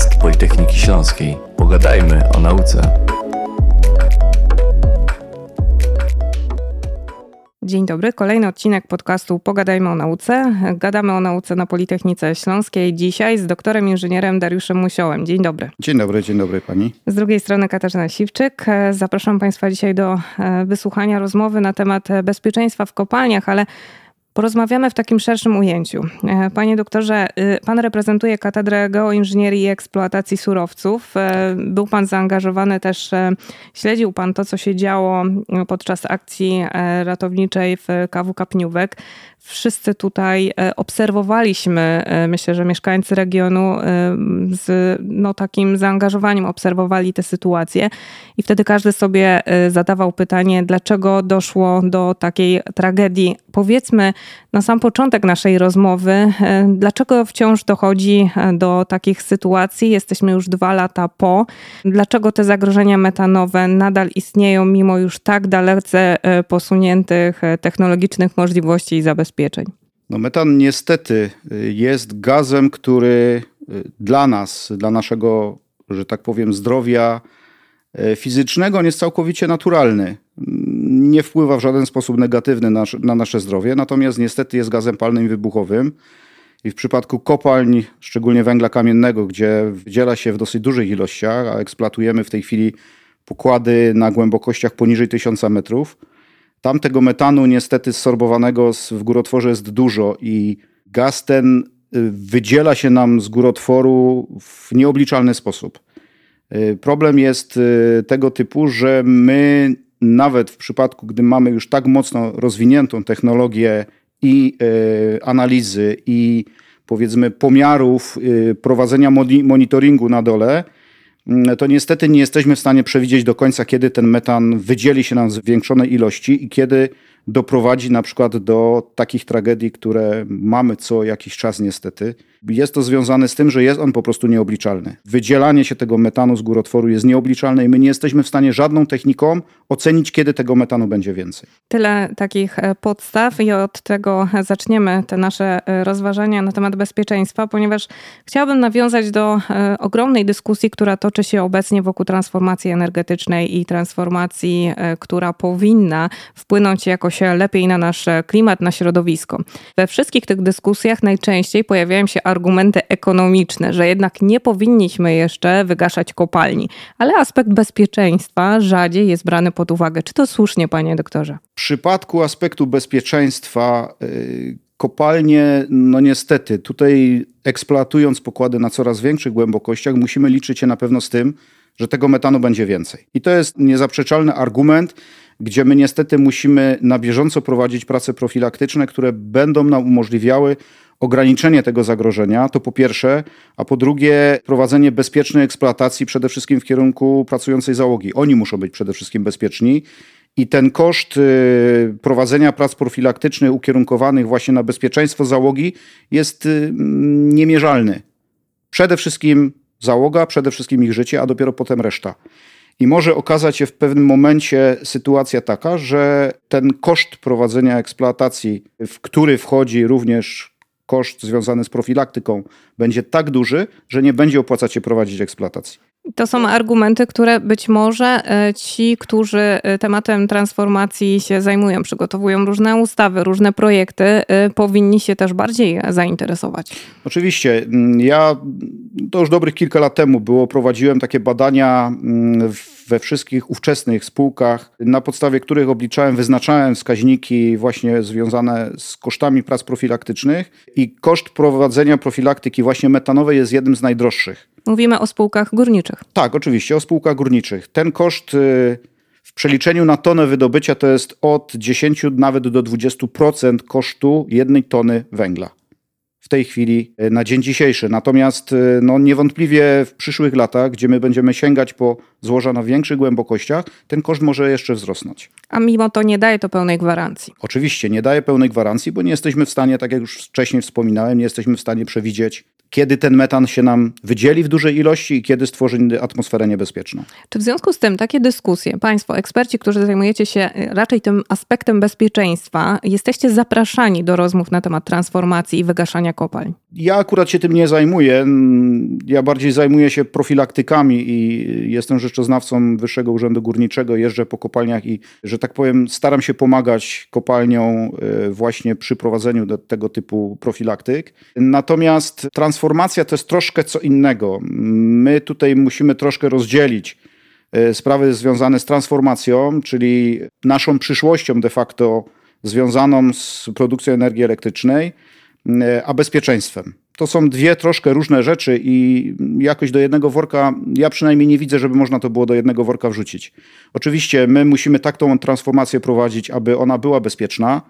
podcast Politechniki Śląskiej. Pogadajmy o nauce. Dzień dobry, kolejny odcinek podcastu Pogadajmy o nauce. Gadamy o nauce na Politechnice Śląskiej dzisiaj z doktorem inżynierem Dariuszem Musiołem. Dzień dobry. Dzień dobry, dzień dobry pani. Z drugiej strony Katarzyna Siwczyk. Zapraszam Państwa dzisiaj do e, wysłuchania rozmowy na temat bezpieczeństwa w kopalniach, ale Porozmawiamy w takim szerszym ujęciu. E, panie doktorze, y, pan reprezentuje Katedrę Geoinżynierii i Eksploatacji Surowców. E, był pan zaangażowany też, e, śledził pan to, co się działo podczas akcji ratowniczej w KW Kapniówek wszyscy tutaj e, obserwowaliśmy, e, myślę, że mieszkańcy regionu e, z no, takim zaangażowaniem obserwowali tę sytuację i wtedy każdy sobie zadawał pytanie, dlaczego doszło do takiej tragedii. Powiedzmy na sam początek naszej rozmowy, dlaczego wciąż dochodzi do takich sytuacji? Jesteśmy już dwa lata po. Dlaczego te zagrożenia metanowe nadal istnieją, mimo już tak dalece posuniętych technologicznych możliwości i zabezpieczeń? Zabezpieczeń? No metan niestety y, jest gazem, który y, dla nas, dla naszego, że tak powiem, zdrowia y, fizycznego jest całkowicie naturalny. Nie wpływa w żaden sposób negatywny na, na nasze zdrowie, natomiast niestety jest gazem palnym i wybuchowym. I w przypadku kopalń, szczególnie węgla kamiennego, gdzie wydziela się w dosyć dużych ilościach, a eksploatujemy w tej chwili pokłady na głębokościach poniżej 1000 metrów, tam tego metanu niestety sorbowanego w górotworze jest dużo i gaz ten y, wydziela się nam z górotworu w nieobliczalny sposób. Y, problem jest y, tego typu, że my nawet w przypadku, gdy mamy już tak mocno rozwiniętą technologię i analizy, i powiedzmy pomiarów, prowadzenia monitoringu na dole, to niestety nie jesteśmy w stanie przewidzieć do końca, kiedy ten metan wydzieli się nam w zwiększonej ilości i kiedy doprowadzi na przykład do takich tragedii, które mamy co jakiś czas niestety. Jest to związane z tym, że jest on po prostu nieobliczalny. Wydzielanie się tego metanu z górotworu jest nieobliczalne i my nie jesteśmy w stanie żadną techniką ocenić, kiedy tego metanu będzie więcej. Tyle takich e, podstaw i od tego zaczniemy te nasze e, rozważania na temat bezpieczeństwa, ponieważ chciałabym nawiązać do e, ogromnej dyskusji, która toczy się obecnie wokół transformacji energetycznej i transformacji, która powinna wpłynąć jakoś lepiej na nasz klimat, na środowisko. We wszystkich tych dyskusjach najczęściej pojawiają się argumenty ekonomiczne, że jednak nie powinniśmy jeszcze wygaszać kopalni, ale aspekt bezpieczeństwa rzadziej jest brany pod uwagę. Czy to słusznie, panie doktorze? W przypadku aspektu bezpieczeństwa yy, kopalnie, no niestety, tutaj eksploatując pokłady na coraz większych głębokościach, musimy liczyć się na pewno z tym, że tego metanu będzie więcej. I to jest niezaprzeczalny argument, gdzie my niestety musimy na bieżąco prowadzić prace profilaktyczne, które będą nam umożliwiały ograniczenie tego zagrożenia, to po pierwsze, a po drugie prowadzenie bezpiecznej eksploatacji przede wszystkim w kierunku pracującej załogi. Oni muszą być przede wszystkim bezpieczni i ten koszt y, prowadzenia prac profilaktycznych ukierunkowanych właśnie na bezpieczeństwo załogi jest y, niemierzalny. Przede wszystkim załoga, przede wszystkim ich życie, a dopiero potem reszta. I może okazać się w pewnym momencie sytuacja taka, że ten koszt prowadzenia eksploatacji, w który wchodzi również koszt związany z profilaktyką, będzie tak duży, że nie będzie opłacać się prowadzić eksploatacji. To są argumenty, które być może e, ci, którzy e, tematem transformacji się zajmują, przygotowują różne ustawy, różne projekty, e, powinni się też bardziej zainteresować. Oczywiście. Mm, ja to już dobrych kilka lat temu było, prowadziłem takie badania mm, we wszystkich ówczesnych spółkach, na podstawie których obliczałem, wyznaczałem wskaźniki właśnie związane z kosztami prac profilaktycznych i koszt prowadzenia profilaktyki właśnie metanowej jest jednym z najdroższych. Mówimy o spółkach górniczych. Tak, oczywiście, o spółkach górniczych. Ten koszt y, w przeliczeniu na tonę wydobycia to jest od 10 nawet do 20% kosztu jednej tony węgla w tej chwili y, na dzień dzisiejszy. Natomiast y, no, niewątpliwie w przyszłych latach, gdzie my będziemy sięgać po złoża na większych głębokościach, ten koszt może jeszcze wzrosnąć. A mimo to nie daje to pełnej gwarancji. Oczywiście nie daje pełnej gwarancji, bo nie jesteśmy w stanie, tak jak już wcześniej wspominałem, nie jesteśmy w stanie przewidzieć kiedy ten metan się nam wydzieli w dużej ilości i kiedy stworzy atmosferę niebezpieczną. Czy w związku z tym takie dyskusje, Państwo, eksperci, którzy zajmujecie się y, raczej tym aspektem bezpieczeństwa, jesteście zapraszani do rozmów na temat transformacji i wygaszania kopalń? Ja akurat się tym nie zajmuję. Ja bardziej zajmuję się profilaktykami i jestem rzeczoznawcą Wyższego Urzędu Górniczego. Jeżdżę po kopalniach i, że tak powiem, staram się pomagać kopalniom e, właśnie przy prowadzeniu tego typu profilaktyk. Natomiast transformacja to jest troszkę co innego. My tutaj musimy troszkę rozdzielić e, sprawy związane z transformacją, czyli naszą przyszłością de facto związaną z produkcją energii elektrycznej, e, a bezpieczeństwem. To są dwie troszkę różne rzeczy i jakoś do jednego worka, ja przynajmniej nie widzę, żeby można to było do jednego worka wrzucić. Oczywiście my musimy tak tą transformację prowadzić, aby ona była bezpieczna,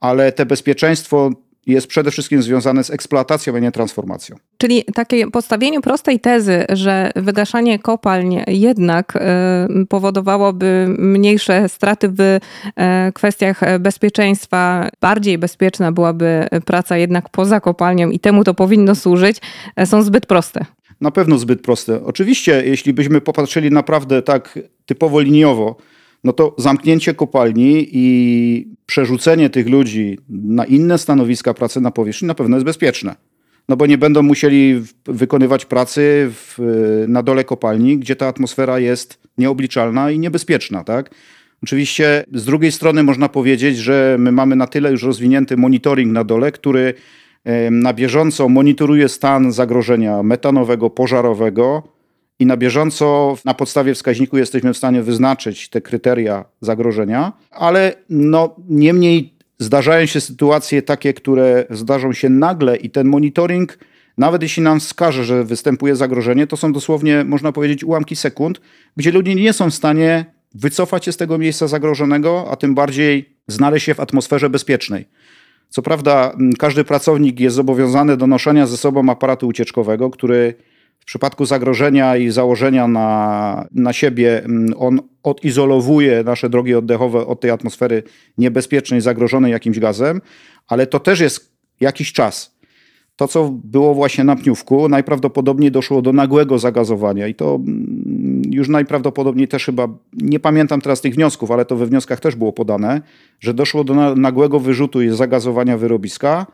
ale te bezpieczeństwo jest przede wszystkim związane z eksploatacją, a nie transformacją. Czyli takie postawienie prostej tezy, że wygaszanie kopalń jednak e, powodowałoby mniejsze straty w e, kwestiach bezpieczeństwa, bardziej bezpieczna byłaby praca jednak poza kopalnią i temu to powinno służyć, e, są zbyt proste. Na pewno zbyt proste. Oczywiście, jeśli byśmy popatrzyli naprawdę tak typowo liniowo, no to zamknięcie kopalni i przerzucenie tych ludzi na inne stanowiska pracy na powierzchni na pewno jest bezpieczne. No bo nie będą musieli wykonywać pracy w, na dole kopalni, gdzie ta atmosfera jest nieobliczalna i niebezpieczna, tak? Oczywiście z drugiej strony można powiedzieć, że my mamy na tyle już rozwinięty monitoring na dole, który na bieżąco monitoruje stan zagrożenia metanowego, pożarowego, i na bieżąco na podstawie wskaźniku jesteśmy w stanie wyznaczyć te kryteria zagrożenia, ale no niemniej zdarzają się sytuacje takie, które zdarzą się nagle i ten monitoring, nawet jeśli nam wskaże, że występuje zagrożenie, to są dosłownie, można powiedzieć, ułamki sekund, gdzie ludzie nie są w stanie wycofać się z tego miejsca zagrożonego, a tym bardziej znaleźć się w atmosferze bezpiecznej. Co prawda, każdy pracownik jest zobowiązany do noszenia ze sobą aparatu ucieczkowego, który w przypadku zagrożenia i założenia na, na siebie mm, on odizolowuje nasze drogi oddechowe od tej atmosfery niebezpiecznej, zagrożonej jakimś gazem, ale to też jest jakiś czas. To, co było właśnie na pniówku, najprawdopodobniej doszło do nagłego zagazowania i to mm, już najprawdopodobniej też chyba, nie pamiętam teraz tych wniosków, ale to we wnioskach też było podane, że doszło do nagłego wyrzutu i zagazowania wyrobiska,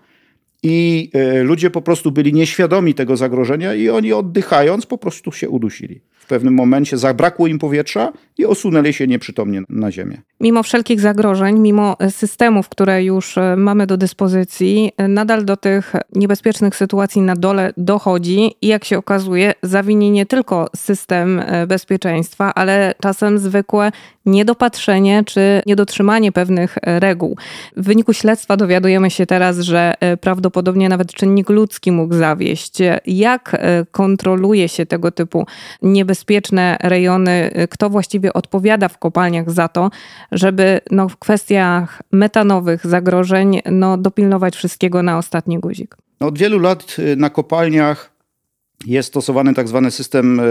i e, ludzie po prostu byli nieświadomi tego zagrożenia i oni oddychając po prostu się udusili. W pewnym momencie zabrakło im powietrza i osunęli się nieprzytomnie na ziemię. Mimo wszelkich zagrożeń, mimo systemów, które już e, mamy do dyspozycji, e, nadal do tych niebezpiecznych sytuacji na dole dochodzi i jak się okazuje, zawinie nie tylko system bezpieczeństwa, ale czasem zwykłe niedopatrzenie czy niedotrzymanie pewnych reguł. W wyniku śledztwa dowiadujemy się teraz, że prawdopodobnie nawet czynnik ludzki mógł zawieść. Jak kontroluje się tego typu niebezpieczne rejony? Kto właściwie odpowiada w kopalniach za to, żeby no, w kwestiach metanowych zagrożeń no, dopilnować wszystkiego na ostatni guzik? No, od wielu lat y, na kopalniach jest stosowany tak zwany system e,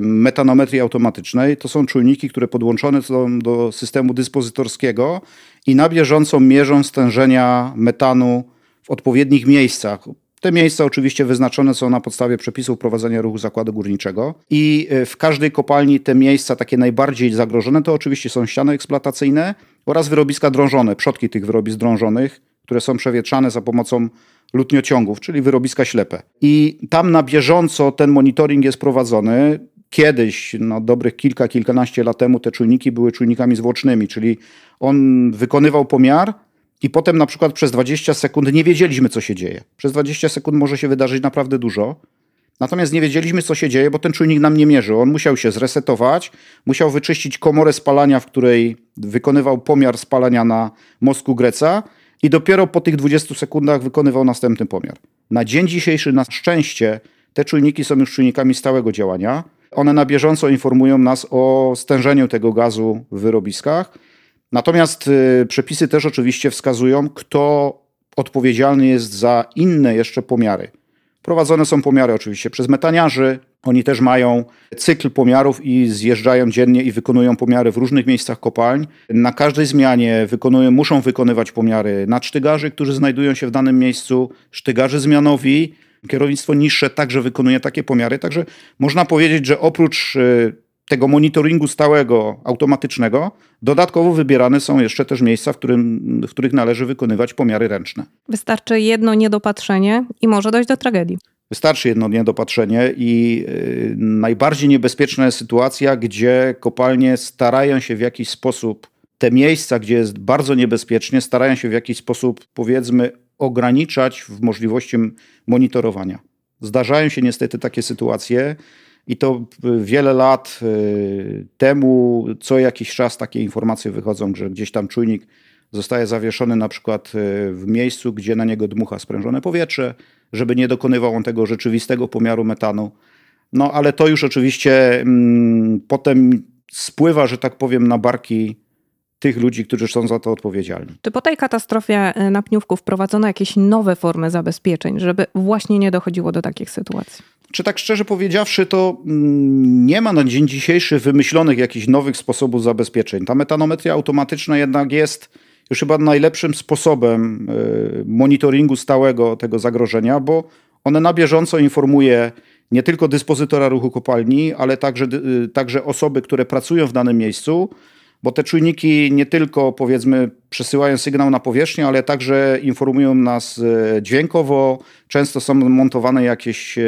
metanometrii automatycznej. To są czujniki, które podłączone są do systemu dyspozytorskiego i na bieżąco mierzą stężenia metanu w odpowiednich miejscach. Te miejsca oczywiście wyznaczone są na podstawie przepisów prowadzenia ruchu zakładu górniczego i e, w każdej kopalni te miejsca takie najbardziej zagrożone to oczywiście są ściany eksploatacyjne oraz wyrobiska drążone, przodki tych wyrobisk drążonych, które są przewietrzane za pomocą lutniociągów, czyli wyrobiska ślepe. I tam na bieżąco ten monitoring jest prowadzony. Kiedyś, no dobrych kilka, kilkanaście lat temu, te czujniki były czujnikami zwłocznymi, czyli on wykonywał pomiar i potem na przykład przez 20 sekund nie wiedzieliśmy, co się dzieje. Przez 20 sekund może się wydarzyć naprawdę dużo. Natomiast nie wiedzieliśmy, co się dzieje, bo ten czujnik nam nie mierzył. On musiał się zresetować, musiał wyczyścić komorę spalania, w której wykonywał pomiar spalania na mostku Greca i dopiero po tych 20 sekundach wykonywał następny pomiar. Na dzień dzisiejszy, na szczęście, te czujniki są już czujnikami stałego działania. One na bieżąco informują nas o stężeniu tego gazu w wyrobiskach. Natomiast y, przepisy też oczywiście wskazują, kto odpowiedzialny jest za inne jeszcze pomiary. Prowadzone są pomiary oczywiście przez metaniarzy. Oni też mają cykl pomiarów i zjeżdżają dziennie i wykonują pomiary w różnych miejscach kopalń. Na każdej zmianie wykonują, muszą wykonywać pomiary nadsztygarzy, którzy znajdują się w danym miejscu, sztygarzy zmianowi. Kierownictwo niższe także wykonuje takie pomiary. Także można powiedzieć, że oprócz y, tego monitoringu stałego, automatycznego, dodatkowo wybierane są jeszcze też miejsca, w, którym, w których należy wykonywać pomiary ręczne. Wystarczy jedno niedopatrzenie i może dojść do tragedii. Wystarczy jedno niedopatrzenie i yy, najbardziej niebezpieczna jest sytuacja, gdzie kopalnie starają się w jakiś sposób te miejsca, gdzie jest bardzo niebezpiecznie, starają się w jakiś sposób, powiedzmy, ograniczać w możliwości monitorowania. Zdarzają się niestety takie sytuacje i to wiele lat y, temu, co jakiś czas takie informacje wychodzą, że gdzieś tam czujnik zostaje zawieszony na przykład y, w miejscu, gdzie na niego dmucha sprężone powietrze, żeby nie dokonywał on tego rzeczywistego pomiaru metanu. No ale to już oczywiście mm, potem spływa, że tak powiem, na barki tych ludzi, którzy są za to odpowiedzialni. Czy po tej katastrofie y, na Pniówku wprowadzono jakieś nowe formy zabezpieczeń, żeby właśnie nie dochodziło do takich sytuacji? Czy tak szczerze powiedziawszy, to mm, nie ma na dzień dzisiejszy wymyślonych jakichś nowych sposobów zabezpieczeń. Ta metanometria automatyczna jednak jest już chyba najlepszym sposobem y, monitoringu stałego tego zagrożenia, bo one na bieżąco informuje nie tylko dyspozytora ruchu kopalni, ale także, y, także osoby, które pracują w danym miejscu, bo te czujniki nie tylko powiedzmy przesyłają sygnał na powierzchnię, ale także informują nas e, dźwiękowo. Często są montowane jakieś e,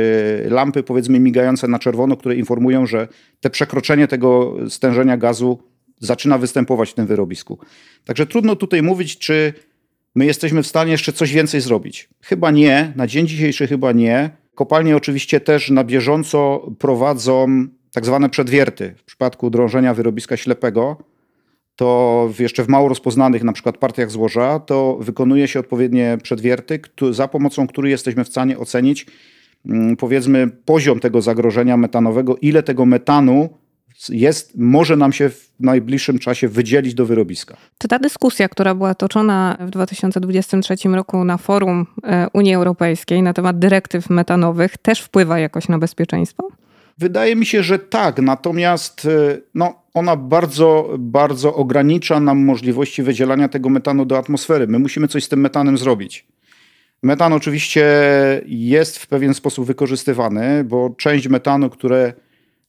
lampy powiedzmy migające na czerwono, które informują, że te przekroczenie tego stężenia gazu zaczyna występować w tym wyrobisku. Także trudno tutaj mówić, czy my jesteśmy w stanie jeszcze coś więcej zrobić. Chyba nie, na dzień dzisiejszy chyba nie. Kopalnie oczywiście też na bieżąco prowadzą tak zwane przedwierty w przypadku drążenia wyrobiska ślepego to jeszcze w mało rozpoznanych na przykład partiach złoża, to wykonuje się odpowiednie przedwierty, za pomocą których jesteśmy w stanie ocenić mm, powiedzmy poziom tego zagrożenia metanowego, ile tego metanu jest, może nam się w najbliższym czasie wydzielić do wyrobiska. Czy ta dyskusja, która była toczona w 2023 roku na forum e, Unii Europejskiej na temat dyrektyw metanowych, też wpływa jakoś na bezpieczeństwo? Wydaje mi się, że tak, natomiast e, no, ona bardzo, bardzo ogranicza nam możliwości wydzielania tego metanu do atmosfery. My musimy coś z tym metanem zrobić. Metan oczywiście jest w pewien sposób wykorzystywany, bo część metanu, które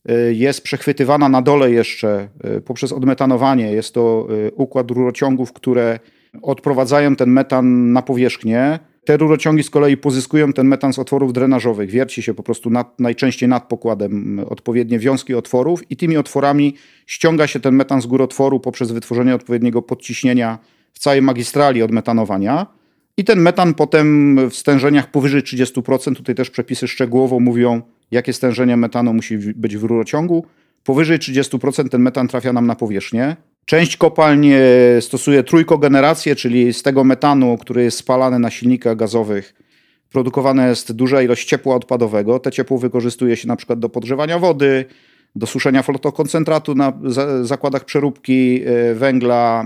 e, jest przechwytywana na dole jeszcze e, poprzez odmetanowanie, jest to układ rurociągów, które odprowadzają ten metan na powierzchnię te rurociągi z kolei pozyskują ten metan z otworów drenażowych. Wierci się po prostu nad, najczęściej nad pokładem odpowiednie wiązki otworów i tymi otworami ściąga się ten metan z gór otworu poprzez wytworzenie odpowiedniego podciśnienia w całej magistrali odmetanowania. I ten metan potem w stężeniach powyżej 30%, tutaj też przepisy szczegółowo mówią, jakie stężenie metanu musi być w rurociągu. Powyżej 30% ten metan trafia nam na powierzchnię. Część kopalń stosuje trójkogenerację, czyli z tego metanu, który jest spalany na silnikach gazowych, produkowana jest duża ilość ciepła odpadowego. Te ciepło wykorzystuje się na przykład do podgrzewania wody, do suszenia flotokoncentratu na zakładach przeróbki e, węgla,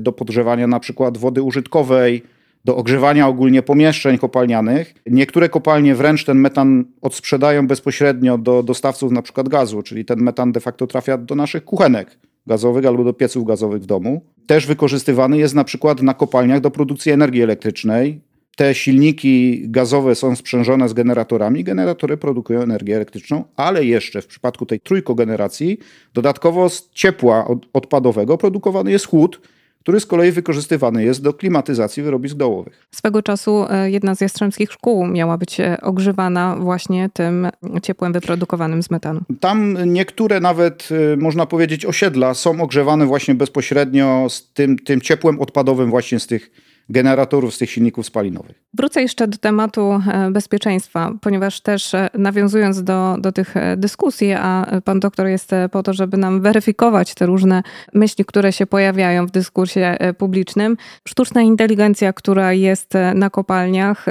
do podgrzewania na przykład wody użytkowej, do ogrzewania ogólnie pomieszczeń kopalnianych. Niektóre kopalnie wręcz ten metan odsprzedają bezpośrednio do dostawców na przykład gazu, czyli ten metan de facto trafia do naszych kuchenek gazowych albo do pieców gazowych w domu. Też wykorzystywany jest na przykład na kopalniach do produkcji energii elektrycznej. Te silniki gazowe są sprzężone z generatorami, generatory produkują energię elektryczną, ale jeszcze w przypadku tej trójkogeneracji dodatkowo z ciepła odpadowego produkowany jest chłód, który z kolei wykorzystywany jest do klimatyzacji wyrobisk dołowych. Swego czasu e, jedna z jastrzębskich szkół miała być e, ogrzewana właśnie tym ciepłem wyprodukowanym z metanu. Tam niektóre nawet, e, można powiedzieć, osiedla są ogrzewane właśnie bezpośrednio z tym, tym ciepłem odpadowym właśnie z tych generatorów z tych silników spalinowych. Wrócę jeszcze do tematu e, bezpieczeństwa, ponieważ też e, nawiązując do, do tych e, dyskusji, a pan doktor jest po to, żeby nam weryfikować te różne myśli, które się pojawiają w dyskursie publicznym. Sztuczna inteligencja, która jest na kopalniach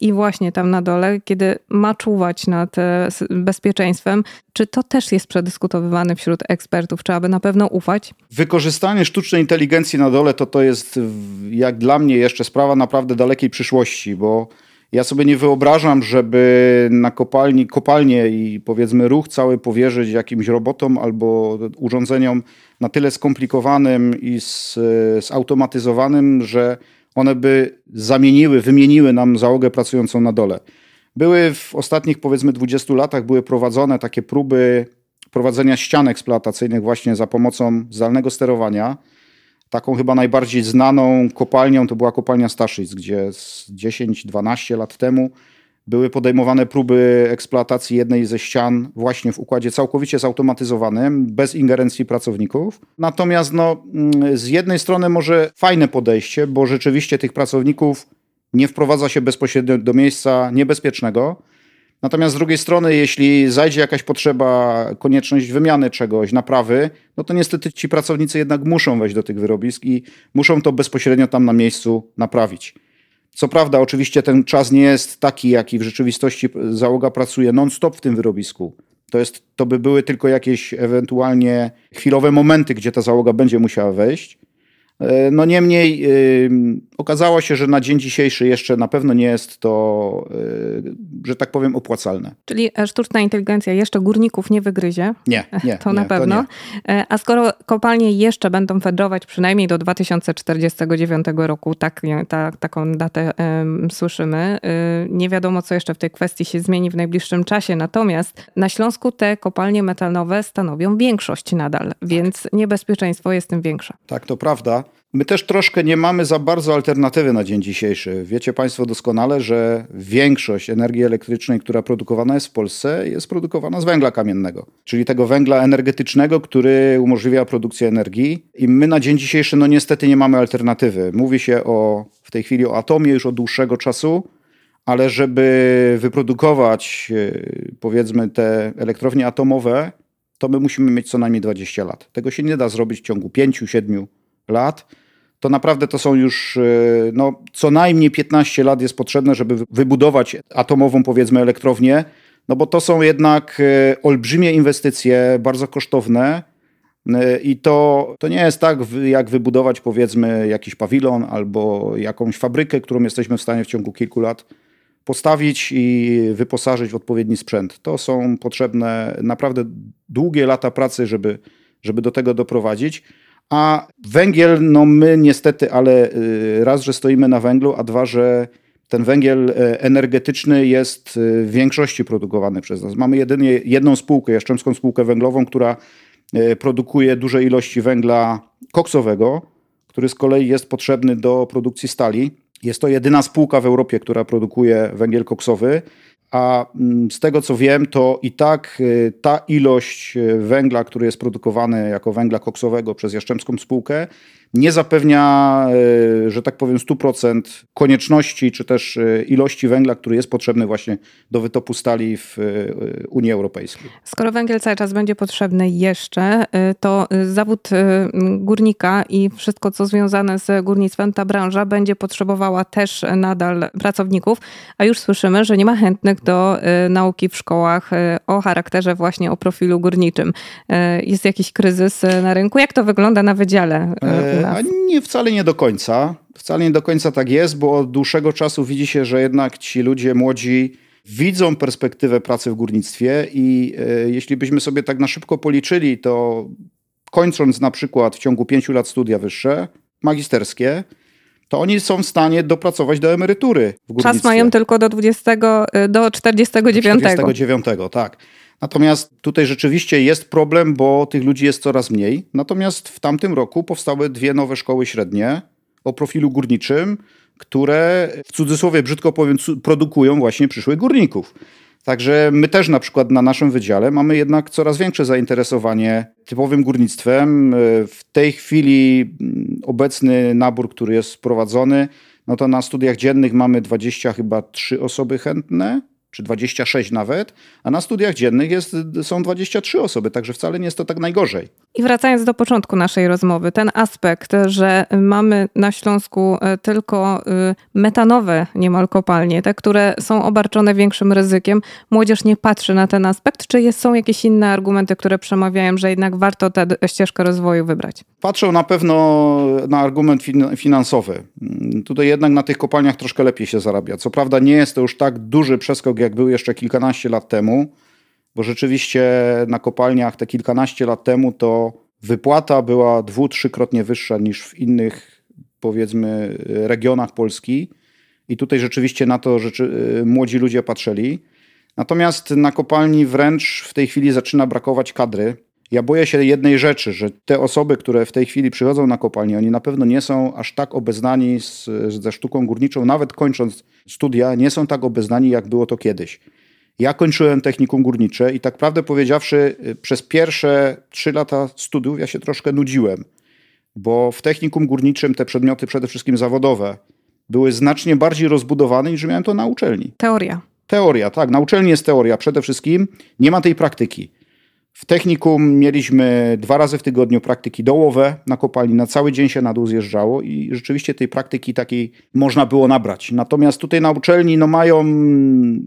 i właśnie tam na dole, kiedy ma czuwać nad bezpieczeństwem, czy to też jest przedyskutowywane wśród ekspertów? Czy aby na pewno ufać? Wykorzystanie sztucznej inteligencji na dole to to jest jak dla mnie jeszcze sprawa naprawdę dalekiej przyszłości, bo ja sobie nie wyobrażam, żeby na kopalni, kopalnie i powiedzmy ruch cały powierzyć jakimś robotom albo urządzeniom na tyle skomplikowanym i zautomatyzowanym, że one by zamieniły, wymieniły nam załogę pracującą na dole. Były w ostatnich powiedzmy 20 latach były prowadzone takie próby wprowadzenia ścian eksploatacyjnych właśnie za pomocą zdalnego sterowania. Taką chyba najbardziej znaną kopalnią to była kopalnia Staszic, gdzie 10-12 lat temu były podejmowane próby eksploatacji jednej ze ścian właśnie w układzie całkowicie zautomatyzowanym, bez ingerencji pracowników. Natomiast no, mm, z jednej strony może fajne podejście, bo rzeczywiście tych pracowników nie wprowadza się bezpośrednio do miejsca niebezpiecznego. Natomiast z drugiej strony, jeśli zajdzie jakaś potrzeba, konieczność wymiany czegoś, naprawy, no to niestety ci pracownicy jednak muszą wejść do tych wyrobisk i muszą to bezpośrednio tam na miejscu naprawić. Co prawda, oczywiście ten czas nie jest taki, jaki w rzeczywistości załoga pracuje non-stop w tym wyrobisku. To, jest, to by były tylko jakieś ewentualnie chwilowe momenty, gdzie ta załoga będzie musiała wejść. E, no niemniej okazało się, że na dzień dzisiejszy jeszcze na pewno nie jest to, e, że tak powiem, opłacalne. Czyli e, sztuczna inteligencja jeszcze górników nie wygryzie. Nie, nie. To nie, na pewno. To A skoro kopalnie jeszcze będą fedrować przynajmniej do 2049 roku, tak, ta, taką datę um, słyszymy, nie wiadomo co jeszcze w tej kwestii się zmieni w najbliższym czasie. Natomiast na Śląsku te kopalnie metanowe stanowią większość nadal, więc niebezpieczeństwo jest tym większe. Tak, to prawda. My też troszkę nie mamy za bardzo alternatywy na dzień dzisiejszy. Wiecie Państwo doskonale, że większość energii elektrycznej, która produkowana jest w Polsce, jest produkowana z węgla kamiennego, czyli tego węgla energetycznego, który umożliwia produkcję energii. I my na dzień dzisiejszy, no niestety, nie mamy alternatywy. Mówi się o, w tej chwili o atomie już od dłuższego czasu, ale żeby wyprodukować, e, powiedzmy, te elektrownie atomowe, to my musimy mieć co najmniej 20 lat. Tego się nie da zrobić w ciągu 5-7 lat, to naprawdę to są już e, no, co najmniej 15 lat jest potrzebne, żeby wybudować atomową, powiedzmy, elektrownię, no bo to są jednak e, olbrzymie inwestycje, bardzo kosztowne. E, I to, to nie jest tak, jak wybudować powiedzmy jakiś pawilon albo jakąś fabrykę, którą jesteśmy w stanie w ciągu kilku lat postawić i wyposażyć w odpowiedni sprzęt. To są potrzebne naprawdę długie lata pracy, żeby, żeby do tego doprowadzić. A węgiel, no my niestety, ale y, raz, że stoimy na węglu, a dwa, że ten węgiel e, energetyczny jest y, w większości produkowany przez nas. Mamy jedynie jedną spółkę, Jaszczębską Spółkę Węglową, która e, produkuje duże ilości węgla koksowego, który z kolei jest potrzebny do produkcji stali. Jest to jedyna spółka w Europie, która produkuje węgiel koksowy a mm, z tego co wiem, to i tak y, ta ilość y, węgla, który jest produkowany jako węgla koksowego przez Jaszczębską Spółkę, nie zapewnia, e, że tak powiem, 100% konieczności czy też e, ilości węgla, który jest potrzebny właśnie do wytopu stali w e, Unii Europejskiej. Skoro węgiel cały czas będzie potrzebny jeszcze, to zawód górnika i wszystko, co związane z górnictwem, ta branża będzie potrzebowała też nadal pracowników, a już słyszymy, że nie ma chętnych do nauki w szkołach o charakterze właśnie o profilu górniczym. Jest jakiś kryzys na rynku? Jak to wygląda na wydziale? A nie, wcale nie do końca. Wcale nie do końca tak jest, bo od dłuższego czasu widzi się, że jednak ci ludzie młodzi widzą perspektywę pracy w górnictwie i e, jeśli byśmy sobie tak na szybko policzyli, to kończąc na przykład w ciągu pięciu lat studia wyższe, magisterskie, to oni są w stanie dopracować do emerytury w górnictwie. Czas mają tylko do 20, e, do 49. Do 49, tak. Natomiast tutaj rzeczywiście jest problem, bo tych ludzi jest coraz mniej. Natomiast w tamtym roku powstały dwie nowe szkoły średnie o profilu górniczym, które w cudzysłowie brzydko powiem, produkują właśnie przyszłych górników. Także my też na przykład na naszym wydziale mamy jednak coraz większe zainteresowanie typowym górnictwem. W tej chwili mm, obecny nabór, który jest prowadzony, no to na studiach dziennych mamy 20 chyba 3 osoby chętne czy 26 nawet, a na studiach dziennych jest, są 23 osoby, także wcale nie jest to tak najgorzej. I wracając do początku naszej rozmowy, ten aspekt, że mamy na Śląsku e, tylko e, metanowe niemal kopalnie, te, które są obarczone większym ryzykiem, młodzież nie patrzy na ten aspekt, czy jest, są jakieś inne argumenty, które przemawiają, że jednak warto tę ścieżkę rozwoju wybrać? Patrzą na pewno na argument finansowy. Mm, tutaj jednak na tych kopalniach troszkę lepiej się zarabia. Co prawda nie jest to już tak duży przeskok, jak był jeszcze kilkanaście lat temu, bo rzeczywiście na kopalniach te kilkanaście lat temu to wypłata była dwu, trzykrotnie wyższa niż w innych, powiedzmy, regionach Polski. I tutaj rzeczywiście na to rzeczy, młodzi ludzie patrzyli. Natomiast na kopalni wręcz w tej chwili zaczyna brakować kadry. Ja boję się jednej rzeczy, że te osoby, które w tej chwili przychodzą na kopalnię, oni na pewno nie są aż tak obeznani z, ze sztuką górniczą, nawet kończąc studia, nie są tak obeznani, jak było to kiedyś. Ja kończyłem technikum górnicze i tak prawdę powiedziawszy, przez pierwsze trzy lata studiów ja się troszkę nudziłem, bo w technikum górniczym te przedmioty, przede wszystkim zawodowe, były znacznie bardziej rozbudowane niż miałem to na uczelni. Teoria. Teoria, tak. Na uczelni jest teoria przede wszystkim. Nie ma tej praktyki. W technikum mieliśmy dwa razy w tygodniu praktyki dołowe na kopalni, na cały dzień się na dół zjeżdżało i rzeczywiście tej praktyki takiej można było nabrać. Natomiast tutaj na uczelni no, mają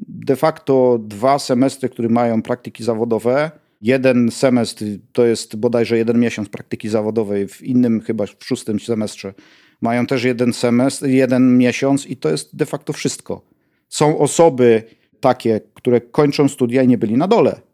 de facto dwa semestry, które mają praktyki zawodowe. Jeden semestr to jest bodajże jeden miesiąc praktyki zawodowej, w innym chyba w szóstym semestrze mają też jeden semestr, jeden miesiąc i to jest de facto wszystko. Są osoby takie, które kończą studia i nie byli na dole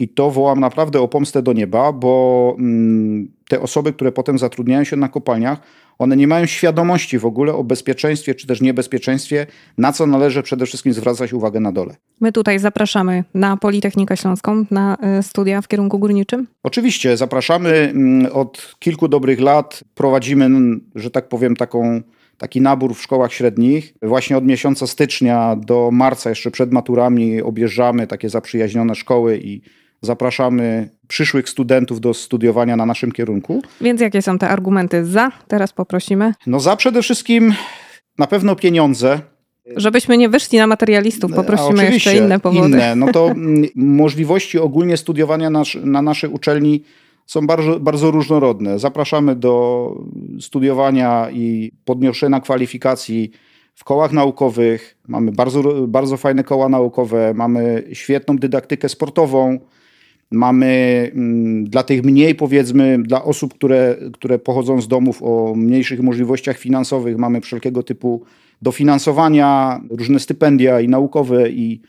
i to wołam naprawdę o pomstę do nieba, bo mm, te osoby, które potem zatrudniają się na kopalniach, one nie mają świadomości w ogóle o bezpieczeństwie czy też niebezpieczeństwie, na co należy przede wszystkim zwracać uwagę na dole. My tutaj zapraszamy na Politechnikę Śląską, na y, studia w kierunku górniczym? Oczywiście, zapraszamy. Mm, od kilku dobrych lat prowadzimy, że tak powiem, taką taki nabór w szkołach średnich. Właśnie od miesiąca stycznia do marca, jeszcze przed maturami, objeżdżamy takie zaprzyjaźnione szkoły i Zapraszamy przyszłych studentów do studiowania na naszym kierunku. Więc jakie są te argumenty za? Teraz poprosimy. No za przede wszystkim na pewno pieniądze. Żebyśmy nie wyszli na materialistów, poprosimy jeszcze inne powody. Inne. No to mm, możliwości ogólnie studiowania na, na naszej uczelni są bardzo, bardzo różnorodne. Zapraszamy do studiowania i podnoszenia kwalifikacji w kołach naukowych. Mamy bardzo, bardzo fajne koła naukowe, mamy świetną dydaktykę sportową. Mamy mm, dla tych mniej, powiedzmy, dla osób, które, które pochodzą z domów o mniejszych możliwościach finansowych, mamy wszelkiego typu dofinansowania, różne stypendia i naukowe, i,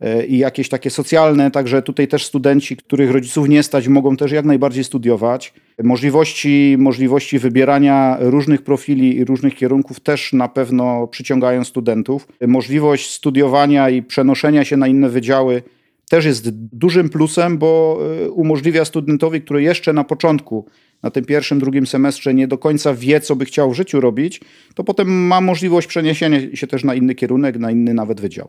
e, i jakieś takie socjalne. Także tutaj też studenci, których rodziców nie stać, mogą też jak najbardziej studiować. Możliwości, możliwości wybierania różnych profili i różnych kierunków też na pewno przyciągają studentów. Możliwość studiowania i przenoszenia się na inne wydziały też jest dużym plusem, bo y, umożliwia studentowi, który jeszcze na początku, na tym pierwszym, drugim semestrze nie do końca wie, co by chciał w życiu robić, to potem ma możliwość przeniesienia się też na inny kierunek, na inny nawet wydział.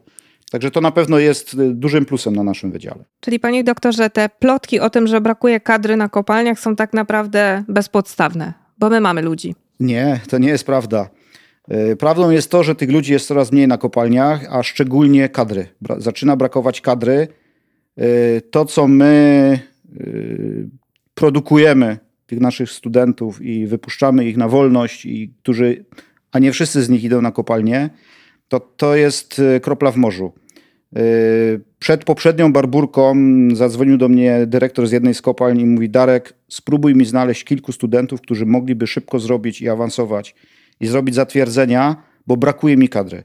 Także to na pewno jest y, dużym plusem na naszym wydziale. Czyli panie doktorze, te plotki o tym, że brakuje kadry na kopalniach są tak naprawdę bezpodstawne, bo my mamy ludzi. Nie, to nie jest prawda. Y, prawdą jest to, że tych ludzi jest coraz mniej na kopalniach, a szczególnie kadry. Zaczyna brakować kadry. Y, to, co my y, produkujemy, tych naszych studentów i wypuszczamy ich na wolność, i którzy, a nie wszyscy z nich idą na kopalnię, to, to jest y, kropla w morzu. Przed poprzednią barburką zadzwonił do mnie dyrektor z jednej z kopalni i mówi: Darek, spróbuj mi znaleźć kilku studentów, którzy mogliby szybko zrobić i awansować i zrobić zatwierdzenia, bo brakuje mi kadry.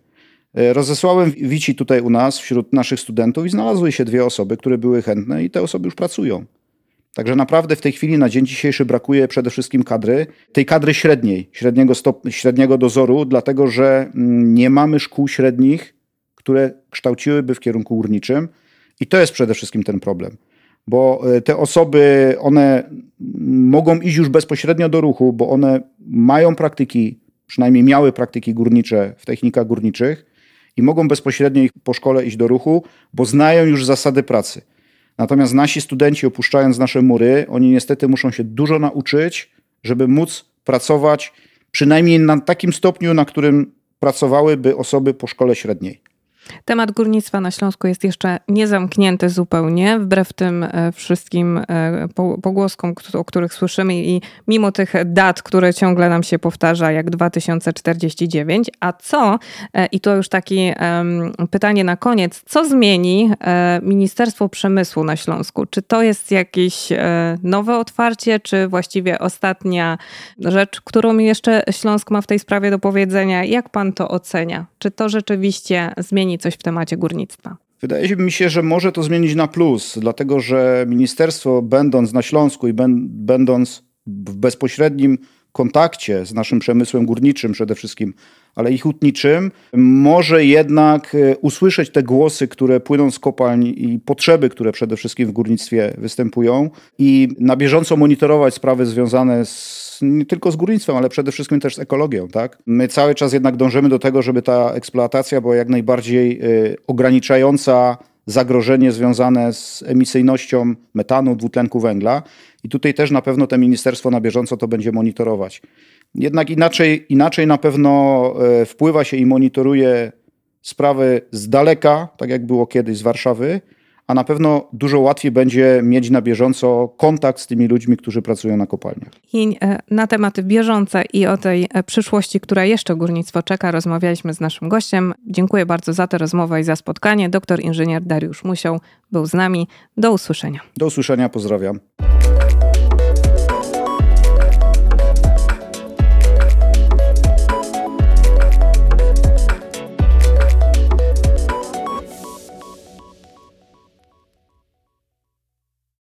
E, rozesłałem Wici tutaj u nas wśród naszych studentów i znalazły się dwie osoby, które były chętne i te osoby już pracują. Także naprawdę w tej chwili na dzień dzisiejszy brakuje przede wszystkim kadry, tej kadry średniej, średniego, stop, średniego dozoru, dlatego że mm, nie mamy szkół średnich, które kształciłyby w kierunku górniczym i to jest przede wszystkim ten problem. Bo e, te osoby, one mogą iść już bezpośrednio do ruchu, bo one mają praktyki, przynajmniej miały praktyki górnicze w technikach górniczych, i mogą bezpośrednio ich po szkole iść do ruchu, bo znają już zasady pracy. Natomiast nasi studenci, opuszczając nasze mury, oni niestety muszą się dużo nauczyć, żeby móc pracować przynajmniej na takim stopniu, na którym pracowałyby osoby po szkole średniej. Temat górnictwa na Śląsku jest jeszcze niezamknięty zupełnie, wbrew tym e, wszystkim e, pogłoskom, o których słyszymy i mimo tych dat, które ciągle nam się powtarza, jak 2049. A co, e, i to już takie pytanie na koniec, co zmieni Ministerstwo Przemysłu na Śląsku? Czy to jest jakieś nowe otwarcie, czy właściwie ostatnia rzecz, którą jeszcze Śląsk ma w tej sprawie do powiedzenia? Jak pan to ocenia? Czy to rzeczywiście zmieni coś w temacie górnictwa? Wydaje mi się, że może to zmienić na plus, dlatego że ministerstwo, będąc na Śląsku i będąc w bezpośrednim kontakcie z naszym przemysłem górniczym przede wszystkim, ale i hutniczym, może jednak e, usłyszeć te głosy, które płyną z kopalń i potrzeby, które przede wszystkim w górnictwie występują i na bieżąco monitorować sprawy związane z nie tylko z górnictwem, ale przede wszystkim też z ekologią. Tak? My cały czas jednak dążymy do tego, żeby ta eksploatacja była jak najbardziej y, ograniczająca zagrożenie związane z emisyjnością metanu, dwutlenku węgla. I tutaj też na pewno to ministerstwo na bieżąco to będzie monitorować. Jednak inaczej, inaczej na pewno y, wpływa się i monitoruje sprawy z daleka, tak jak było kiedyś z Warszawy, a na pewno dużo łatwiej będzie mieć na bieżąco kontakt z tymi ludźmi, którzy pracują na kopalniach. I e, na tematy bieżące i o tej e, przyszłości, która jeszcze górnictwo czeka, rozmawialiśmy z naszym gościem. Dziękuję bardzo za tę rozmowę i za spotkanie. Doktor inżynier Dariusz Musiał był z nami. Do usłyszenia. Do usłyszenia, pozdrawiam.